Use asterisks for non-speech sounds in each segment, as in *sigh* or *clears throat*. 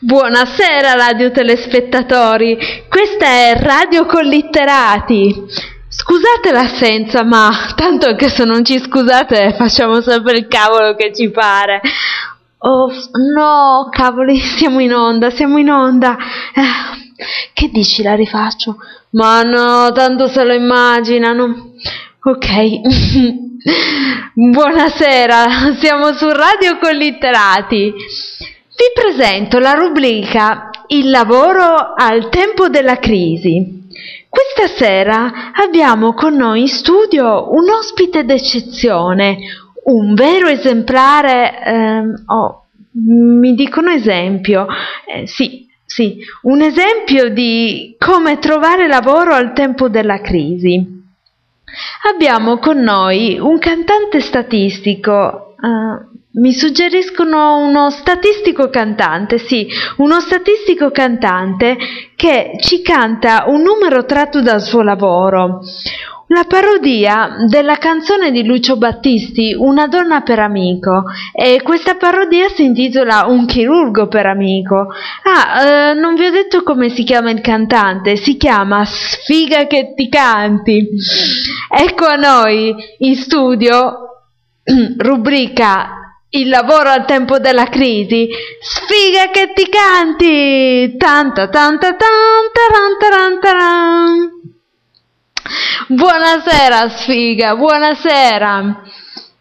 Buonasera radio telespettatori, questa è Radio Collitterati. Scusate l'assenza, ma tanto anche se non ci scusate facciamo sempre il cavolo che ci pare. Oh no, cavoli, siamo in onda, siamo in onda. Eh, che dici, la rifaccio? Ma no, tanto se lo immaginano. Ok. *laughs* Buonasera, siamo su Radio Collitterati. Vi presento la rubrica Il lavoro al tempo della crisi. Questa sera abbiamo con noi in studio un ospite d'eccezione, un vero esemplare, ehm, oh, mi dicono esempio, eh, sì, sì, un esempio di come trovare lavoro al tempo della crisi. Abbiamo con noi un cantante statistico, uh, mi suggeriscono uno statistico cantante, sì, uno statistico cantante che ci canta un numero tratto dal suo lavoro. La parodia della canzone di Lucio Battisti, Una donna per amico, e questa parodia si intitola Un chirurgo per amico. Ah, eh, non vi ho detto come si chiama il cantante, si chiama Sfiga che ti canti. Ecco a noi in studio, *clears throat* rubrica il lavoro al tempo della crisi. Sfiga che ti canti! Tanta tanta tanta taran Buonasera sfiga, buonasera.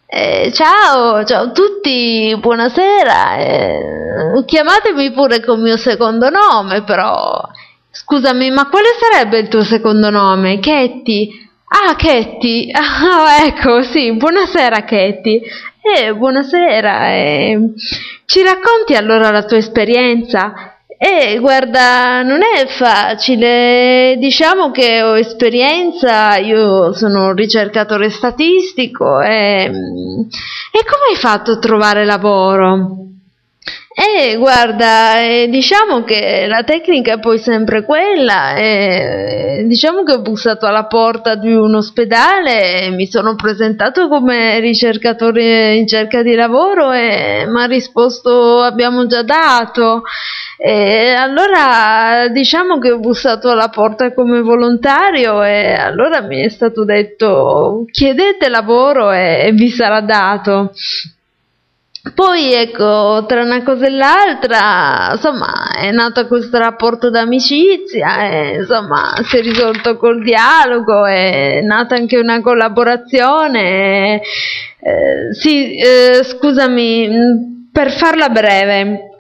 Eh, ciao, ciao a tutti, buonasera. Eh, chiamatemi pure con il mio secondo nome, però. Scusami, ma quale sarebbe il tuo secondo nome? Ketty? Ah, Ketty. *laughs* Ah, ecco, sì, buonasera Ketty. Eh, buonasera. Eh, ci racconti allora la tua esperienza? Eh, guarda, non è facile. Diciamo che ho esperienza, io sono un ricercatore statistico e, e come hai fatto a trovare lavoro? Eh, guarda, eh, diciamo che la tecnica è poi sempre quella. Eh, diciamo che ho bussato alla porta di un ospedale, e mi sono presentato come ricercatore in cerca di lavoro e mi ha risposto abbiamo già dato. E allora diciamo che ho bussato alla porta come volontario e allora mi è stato detto chiedete lavoro e, e vi sarà dato. Poi ecco, tra una cosa e l'altra, insomma, è nato questo rapporto d'amicizia e insomma si è risolto col dialogo, è nata anche una collaborazione. Eh, sì, eh, scusami, per farla breve,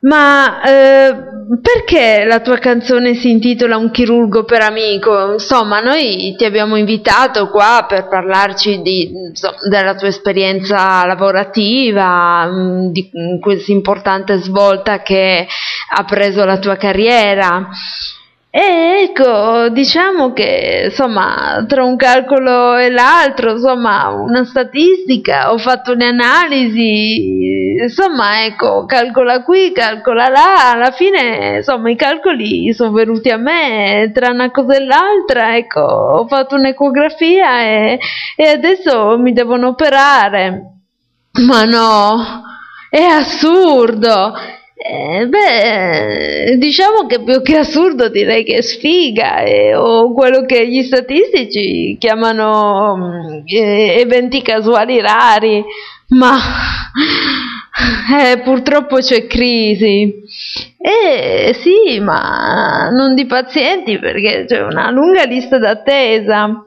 ma eh, perché la tua canzone si intitola Un chirurgo per amico? Insomma, noi ti abbiamo invitato qua per parlarci di, insomma, della tua esperienza lavorativa, mm, di questa importante svolta che ha preso la tua carriera. E ecco, diciamo che insomma, tra un calcolo e l'altro, insomma, una statistica, ho fatto le analisi, insomma, ecco, calcola qui, calcola là, alla fine, insomma, i calcoli sono venuti a me, tra una cosa e l'altra, ecco, ho fatto un'ecografia e, e adesso mi devono operare. Ma no, è assurdo! Eh, beh, diciamo che più che assurdo direi che è sfiga, eh, o quello che gli statistici chiamano eh, eventi casuali rari, ma *laughs* eh, purtroppo c'è crisi. Eh sì, ma non di pazienti perché c'è una lunga lista d'attesa.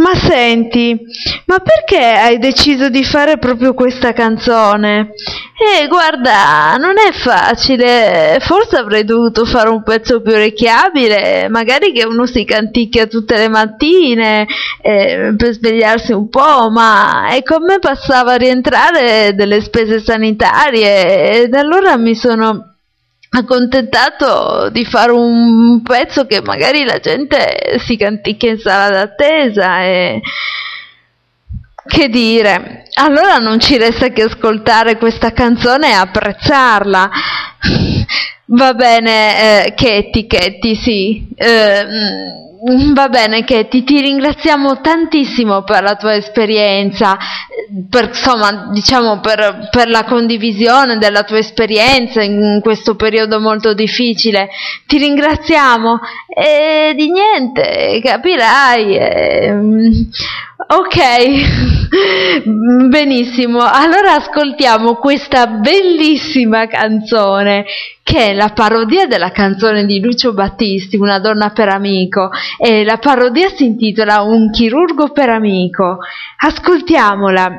Ma senti, ma perché hai deciso di fare proprio questa canzone? Eh, guarda, non è facile, forse avrei dovuto fare un pezzo più orecchiabile, magari che uno si canticchia tutte le mattine eh, per svegliarsi un po', ma e con me passava a rientrare delle spese sanitarie ed allora mi sono accontentato di fare un pezzo che magari la gente si canticchia in sala d'attesa e che dire allora non ci resta che ascoltare questa canzone e apprezzarla Va bene, eh, Katie, Katie, sì. Eh, va bene, Katie, ti ringraziamo tantissimo per la tua esperienza, per, insomma, diciamo per, per, la condivisione della tua esperienza in questo periodo molto difficile. Ti ringraziamo e di niente, capirai. Eh, Ok, *laughs* benissimo. Allora ascoltiamo questa bellissima canzone che è la parodia della canzone di Lucio Battisti, Una donna per amico, e la parodia si intitola Un chirurgo per amico. Ascoltiamola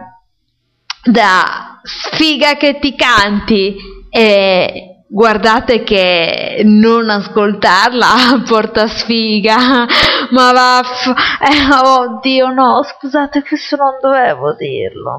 da Sfiga che ti canti e Guardate che non ascoltarla *laughs* porta sfiga, ma va, eh, oddio no, scusate questo non dovevo dirlo.